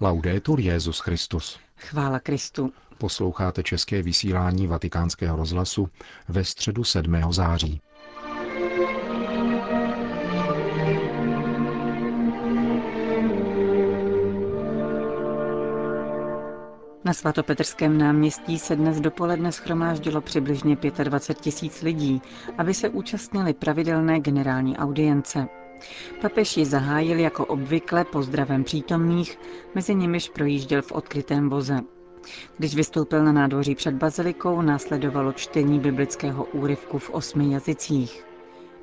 Laudetur Jezus Christus. Chvála Kristu. Posloucháte české vysílání Vatikánského rozhlasu ve středu 7. září. Na svatopetrském náměstí se dnes dopoledne schromáždilo přibližně 25 tisíc lidí, aby se účastnili pravidelné generální audience. Papež ji zahájil jako obvykle pozdravem přítomných, mezi nimiž projížděl v odkrytém voze. Když vystoupil na nádvoří před bazilikou, následovalo čtení biblického úryvku v osmi jazycích.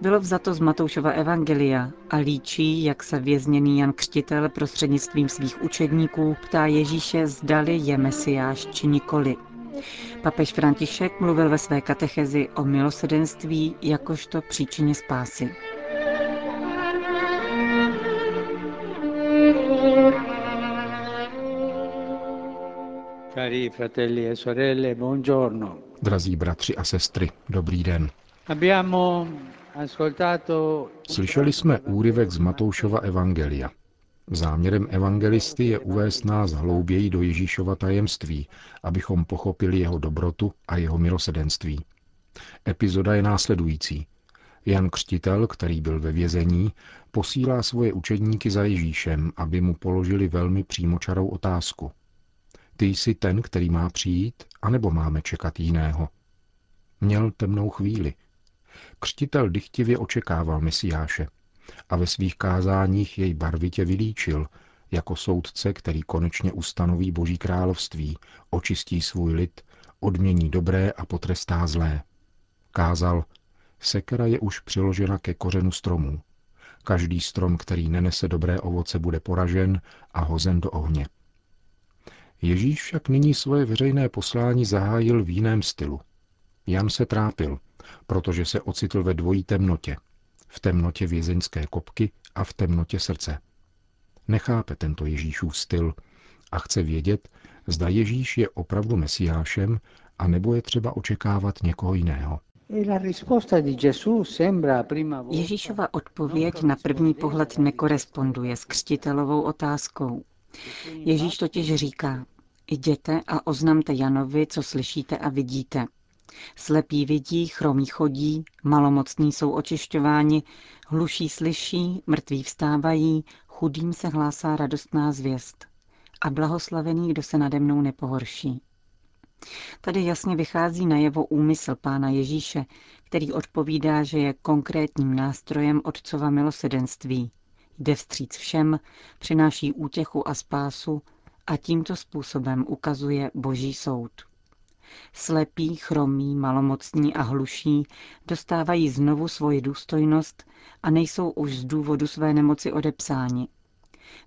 Bylo vzato z Matoušova evangelia a líčí, jak se vězněný Jan Křtitel prostřednictvím svých učedníků ptá Ježíše, zdali je Mesiáš či nikoli. Papež František mluvil ve své katechezi o milosedenství jakožto příčině spásy. Cari fratelli e sorelle, buongiorno. Drazí bratři a sestry, dobrý den. Abbiamo Slyšeli jsme úryvek z Matoušova evangelia. Záměrem evangelisty je uvést nás hlouběji do Ježíšova tajemství, abychom pochopili jeho dobrotu a jeho milosedenství. Epizoda je následující. Jan Křtitel, který byl ve vězení, posílá svoje učedníky za Ježíšem, aby mu položili velmi přímočarou otázku. Ty jsi ten, který má přijít, anebo máme čekat jiného? Měl temnou chvíli. Křtitel dychtivě očekával Mesiáše a ve svých kázáních jej barvitě vylíčil, jako soudce, který konečně ustanoví Boží království, očistí svůj lid, odmění dobré a potrestá zlé. Kázal, sekera je už přiložena ke kořenu stromů. Každý strom, který nenese dobré ovoce, bude poražen a hozen do ohně. Ježíš však nyní svoje veřejné poslání zahájil v jiném stylu. Jan se trápil, protože se ocitl ve dvojí temnotě. V temnotě vězeňské kopky a v temnotě srdce. Nechápe tento Ježíšův styl a chce vědět, zda Ježíš je opravdu mesiášem, a nebo je třeba očekávat někoho jiného. Ježíšova odpověď na první pohled nekoresponduje s křtitelovou otázkou. Ježíš totiž říká, jděte a oznamte Janovi, co slyšíte a vidíte. Slepí vidí, chromí chodí, malomocní jsou očišťováni, hluší slyší, mrtví vstávají, chudým se hlásá radostná zvěst. A blahoslavený, kdo se nade mnou nepohorší. Tady jasně vychází na jeho úmysl pána Ježíše, který odpovídá, že je konkrétním nástrojem otcova milosedenství. Jde vstříc všem, přináší útěchu a spásu a tímto způsobem ukazuje boží soud. Slepí, chromí, malomocní a hluší dostávají znovu svoji důstojnost a nejsou už z důvodu své nemoci odepsáni.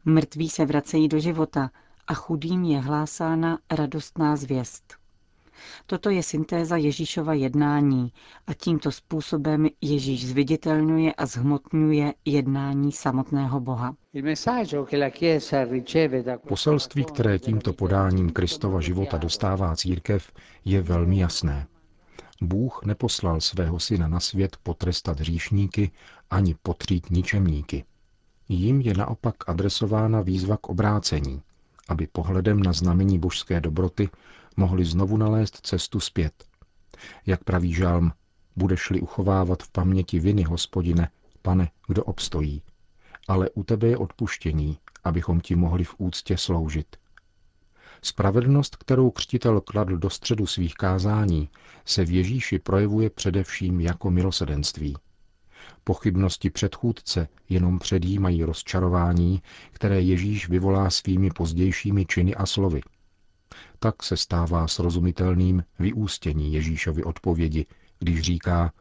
Mrtví se vracejí do života a chudým je hlásána radostná zvěst. Toto je syntéza Ježíšova jednání a tímto způsobem Ježíš zviditelňuje a zhmotňuje jednání samotného Boha. Poselství, které tímto podáním Kristova života dostává církev, je velmi jasné. Bůh neposlal svého syna na svět potrestat hříšníky ani potřít ničemníky. Jím je naopak adresována výzva k obrácení, aby pohledem na znamení božské dobroty mohli znovu nalézt cestu zpět. Jak praví žálm, budeš-li uchovávat v paměti viny, hospodine, pane, kdo obstojí. Ale u tebe je odpuštění, abychom ti mohli v úctě sloužit. Spravedlnost, kterou křtitel kladl do středu svých kázání, se v Ježíši projevuje především jako milosedenství. Pochybnosti předchůdce jenom předjímají rozčarování, které Ježíš vyvolá svými pozdějšími činy a slovy – tak se stává srozumitelným vyústění Ježíšovy odpovědi, když říká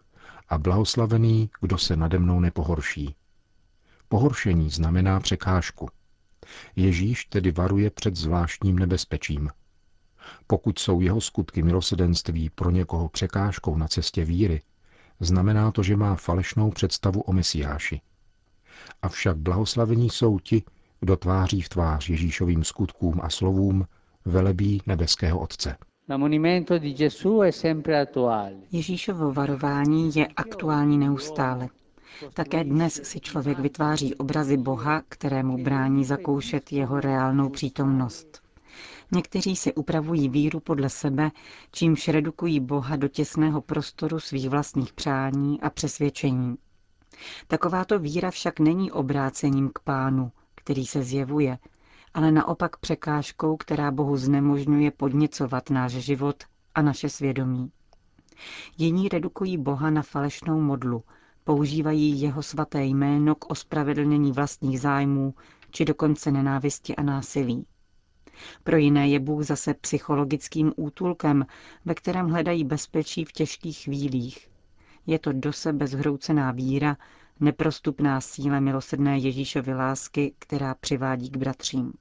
a blahoslavený, kdo se nade mnou nepohorší. Pohoršení znamená překážku. Ježíš tedy varuje před zvláštním nebezpečím. Pokud jsou jeho skutky milosedenství pro někoho překážkou na cestě víry, znamená to, že má falešnou představu o Mesiáši. Avšak blahoslavení jsou ti, kdo tváří v tvář Ježíšovým skutkům a slovům velebí nebeského Otce. Ježíšovo varování je aktuální neustále. Také dnes si člověk vytváří obrazy Boha, kterému brání zakoušet jeho reálnou přítomnost. Někteří si upravují víru podle sebe, čímž redukují Boha do těsného prostoru svých vlastních přání a přesvědčení. Takováto víra však není obrácením k pánu, který se zjevuje, ale naopak překážkou, která Bohu znemožňuje podněcovat náš život a naše svědomí. Jiní redukují Boha na falešnou modlu, používají jeho svaté jméno k ospravedlnění vlastních zájmů či dokonce nenávisti a násilí. Pro jiné je Bůh zase psychologickým útulkem, ve kterém hledají bezpečí v těžkých chvílích. Je to do sebe zhroucená víra, neprostupná síle milosrdné Ježíšovy lásky, která přivádí k bratřím.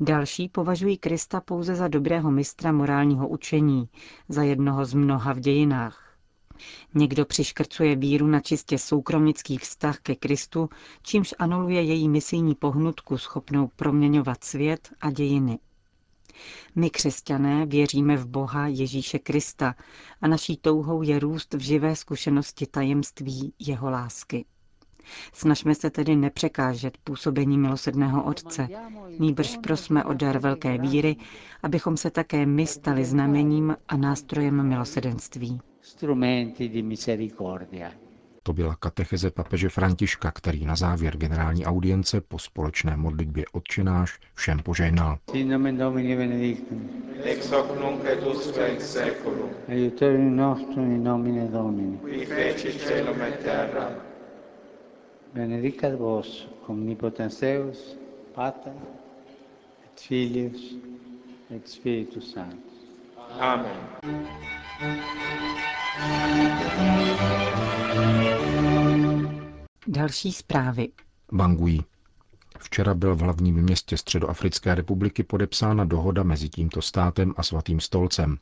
Další považují Krista pouze za dobrého mistra morálního učení, za jednoho z mnoha v dějinách. Někdo přiškrcuje víru na čistě soukromnický vztah ke Kristu, čímž anuluje její misijní pohnutku schopnou proměňovat svět a dějiny. My, křesťané, věříme v Boha Ježíše Krista a naší touhou je růst v živé zkušenosti tajemství jeho lásky. Snažme se tedy nepřekážet působení milosedného Otce, nýbrž prosme o dar velké víry, abychom se také my stali znamením a nástrojem milosedenství. To byla katecheze papeže Františka, který na závěr generální audience po společné modlitbě odčenáš všem požehnal. Sit nomen Domini benedictum. Ex hoc nunc et usque in seculum. Aiuterium nostrum in nomine Domini. Qui feci celum et terra. Benedicat vos omnipotens Deus, Pater et Filius et Spiritus Sanctus. Amen. Další zprávy. Bangui. Včera byl v hlavním městě Středoafrické republiky podepsána dohoda mezi tímto státem a svatým stolcem.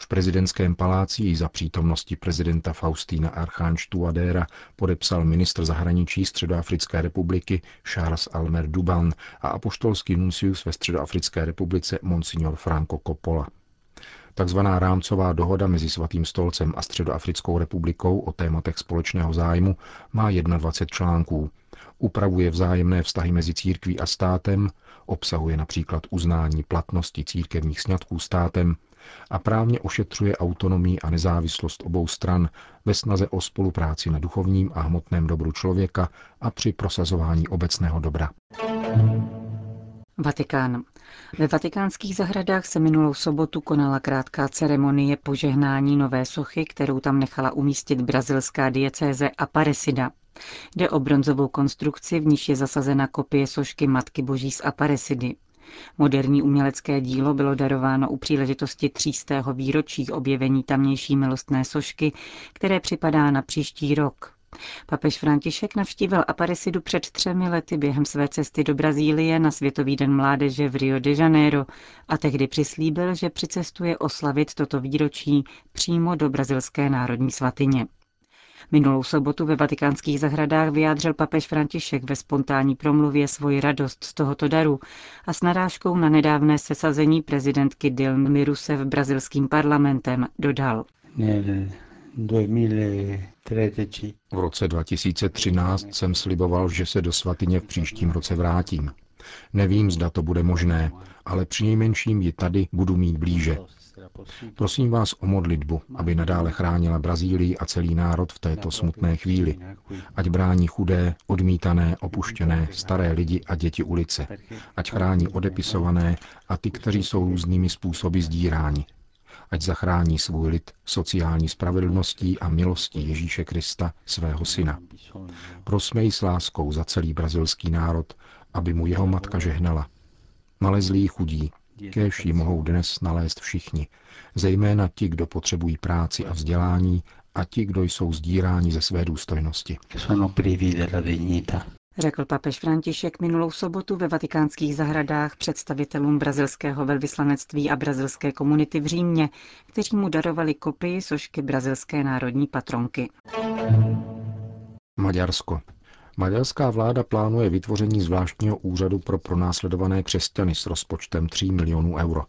V prezidentském paláci ji za přítomnosti prezidenta Faustína Archange Touadéra podepsal ministr zahraničí Středoafrické republiky Charles Almer Duban a apoštolský nuncius ve Středoafrické republice Monsignor Franco Coppola. Takzvaná rámcová dohoda mezi Svatým stolcem a Středoafrickou republikou o tématech společného zájmu má 21 článků. Upravuje vzájemné vztahy mezi církví a státem, obsahuje například uznání platnosti církevních sňatků státem a právně ošetřuje autonomii a nezávislost obou stran ve snaze o spolupráci na duchovním a hmotném dobru člověka a při prosazování obecného dobra. Vatikán. Ve vatikánských zahradách se minulou sobotu konala krátká ceremonie požehnání nové sochy, kterou tam nechala umístit brazilská diecéze Aparecida. Jde o bronzovou konstrukci, v níž je zasazena kopie sošky Matky Boží z Aparecidy. Moderní umělecké dílo bylo darováno u příležitosti třístého výročí objevení tamnější milostné sošky, které připadá na příští rok, Papež František navštívil Aparecidu před třemi lety během své cesty do Brazílie na Světový den mládeže v Rio de Janeiro a tehdy přislíbil, že přicestuje oslavit toto výročí přímo do brazilské národní svatyně. Minulou sobotu ve vatikánských zahradách vyjádřil papež František ve spontánní promluvě svoji radost z tohoto daru a s narážkou na nedávné sesazení prezidentky Dilmy Rousseff brazilským parlamentem dodal. V roce 2013 jsem sliboval, že se do svatyně v příštím roce vrátím. Nevím, zda to bude možné, ale přinejmenším ji tady budu mít blíže. Prosím vás o modlitbu, aby nadále chránila Brazílii a celý národ v této smutné chvíli. Ať brání chudé, odmítané, opuštěné, staré lidi a děti ulice. Ať chrání odepisované a ty, kteří jsou různými způsoby zdíráni ať zachrání svůj lid sociální spravedlností a milostí Ježíše Krista, svého syna. Prosmej s láskou za celý brazilský národ, aby mu jeho matka žehnala. Nalezlí chudí, kéž ji mohou dnes nalézt všichni, zejména ti, kdo potřebují práci a vzdělání a ti, kdo jsou zdíráni ze své důstojnosti řekl papež František minulou sobotu ve vatikánských zahradách představitelům brazilského velvyslanectví a brazilské komunity v Římě, kteří mu darovali kopii sošky brazilské národní patronky. Maďarsko. Maďarská vláda plánuje vytvoření zvláštního úřadu pro pronásledované křesťany s rozpočtem 3 milionů euro.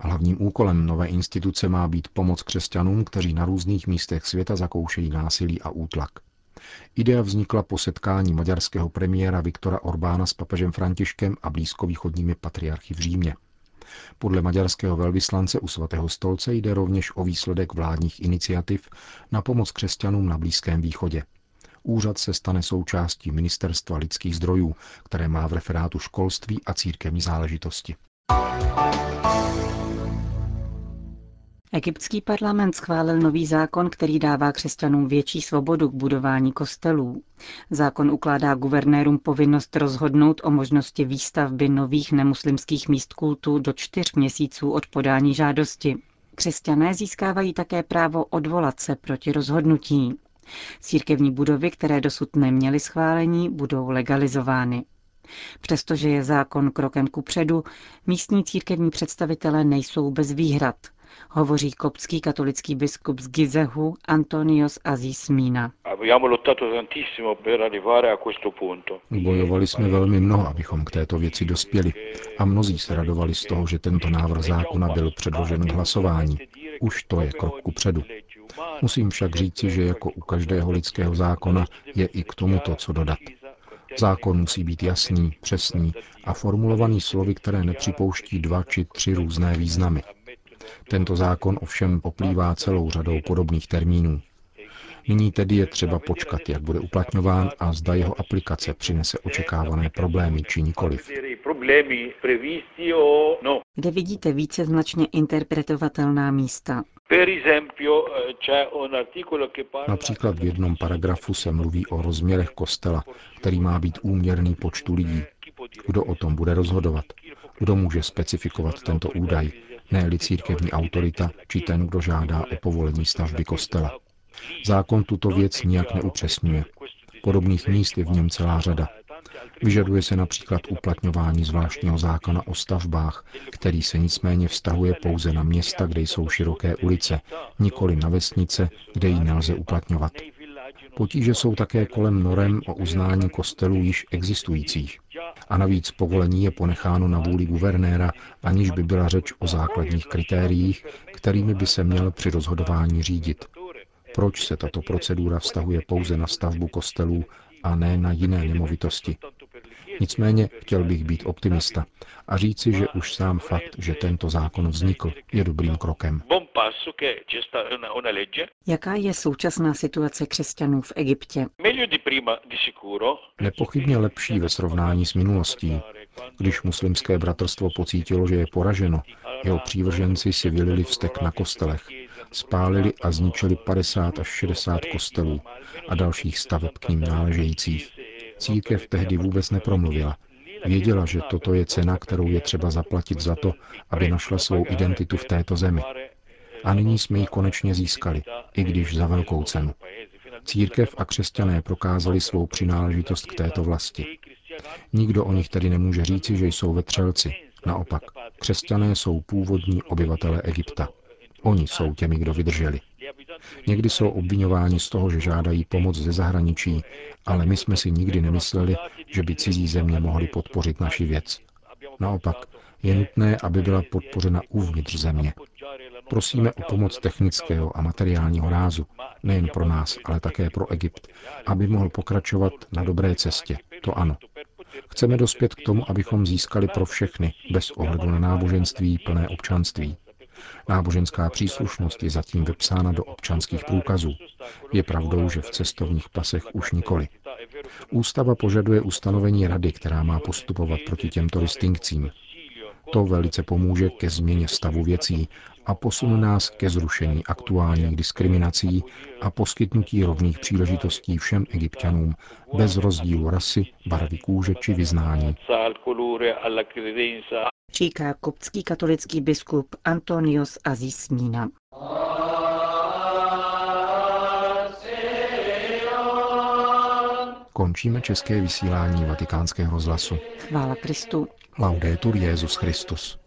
Hlavním úkolem nové instituce má být pomoc křesťanům, kteří na různých místech světa zakoušejí násilí a útlak. Idea vznikla po setkání maďarského premiéra Viktora Orbána s papežem Františkem a blízkovýchodními patriarchy v Římě. Podle maďarského velvyslance u svatého stolce jde rovněž o výsledek vládních iniciativ na pomoc křesťanům na Blízkém východě. Úřad se stane součástí Ministerstva lidských zdrojů, které má v referátu školství a církevní záležitosti. Egyptský parlament schválil nový zákon, který dává křesťanům větší svobodu k budování kostelů. Zákon ukládá guvernérům povinnost rozhodnout o možnosti výstavby nových nemuslimských míst kultu do čtyř měsíců od podání žádosti. Křesťané získávají také právo odvolat se proti rozhodnutí. Církevní budovy, které dosud neměly schválení, budou legalizovány. Přestože je zákon krokem ku předu, místní církevní představitelé nejsou bez výhrad – hovoří koptský katolický biskup z Gizehu Antonios Aziz Mina. Bojovali jsme velmi mnoho, abychom k této věci dospěli a mnozí se radovali z toho, že tento návrh zákona byl předložen k hlasování. Už to je krok ku předu. Musím však říci, že jako u každého lidského zákona je i k tomuto co dodat. Zákon musí být jasný, přesný a formulovaný slovy, které nepřipouští dva či tři různé významy. Tento zákon ovšem poplývá celou řadou podobných termínů. Nyní tedy je třeba počkat, jak bude uplatňován a zda jeho aplikace přinese očekávané problémy či nikoliv. Kde vidíte více značně interpretovatelná místa? Například v jednom paragrafu se mluví o rozměrech kostela, který má být úměrný počtu lidí. Kdo o tom bude rozhodovat? Kdo může specifikovat tento údaj? ne církevní autorita či ten, kdo žádá o povolení stavby kostela. Zákon tuto věc nijak neupřesňuje. Podobných míst je v něm celá řada. Vyžaduje se například uplatňování zvláštního zákona o stavbách, který se nicméně vztahuje pouze na města, kde jsou široké ulice, nikoli na vesnice, kde ji nelze uplatňovat. Potíže jsou také kolem norem o uznání kostelů již existujících. A navíc povolení je ponecháno na vůli guvernéra, aniž by byla řeč o základních kritériích, kterými by se měl při rozhodování řídit. Proč se tato procedura vztahuje pouze na stavbu kostelů a ne na jiné nemovitosti? Nicméně chtěl bych být optimista a říci, že už sám fakt, že tento zákon vznikl, je dobrým krokem. Jaká je současná situace křesťanů v Egyptě? Nepochybně lepší ve srovnání s minulostí. Když muslimské bratrstvo pocítilo, že je poraženo, jeho přívrženci si vylili vztek na kostelech. Spálili a zničili 50 až 60 kostelů a dalších staveb k ním náležejících. Církev tehdy vůbec nepromluvila. Věděla, že toto je cena, kterou je třeba zaplatit za to, aby našla svou identitu v této zemi. A nyní jsme ji konečně získali, i když za velkou cenu. Církev a křesťané prokázali svou přináležitost k této vlasti. Nikdo o nich tedy nemůže říci, že jsou vetřelci. Naopak, křesťané jsou původní obyvatelé Egypta. Oni jsou těmi, kdo vydrželi. Někdy jsou obvinováni z toho, že žádají pomoc ze zahraničí, ale my jsme si nikdy nemysleli, že by cizí země mohly podpořit naši věc. Naopak, je nutné, aby byla podpořena uvnitř země. Prosíme o pomoc technického a materiálního rázu, nejen pro nás, ale také pro Egypt, aby mohl pokračovat na dobré cestě. To ano. Chceme dospět k tomu, abychom získali pro všechny, bez ohledu na náboženství, plné občanství. Náboženská příslušnost je zatím vypsána do občanských průkazů. Je pravdou, že v cestovních pasech už nikoli. Ústava požaduje ustanovení rady, která má postupovat proti těmto distinkcím. To velice pomůže ke změně stavu věcí a posune nás ke zrušení aktuálních diskriminací a poskytnutí rovných příležitostí všem egyptianům bez rozdílu rasy, barvy kůže či vyznání. Říká koptský katolický biskup Antonios Azisnina. Končíme české vysílání vatikánského rozhlasu. Chvála Kristu. Laudetur Jezus Christus.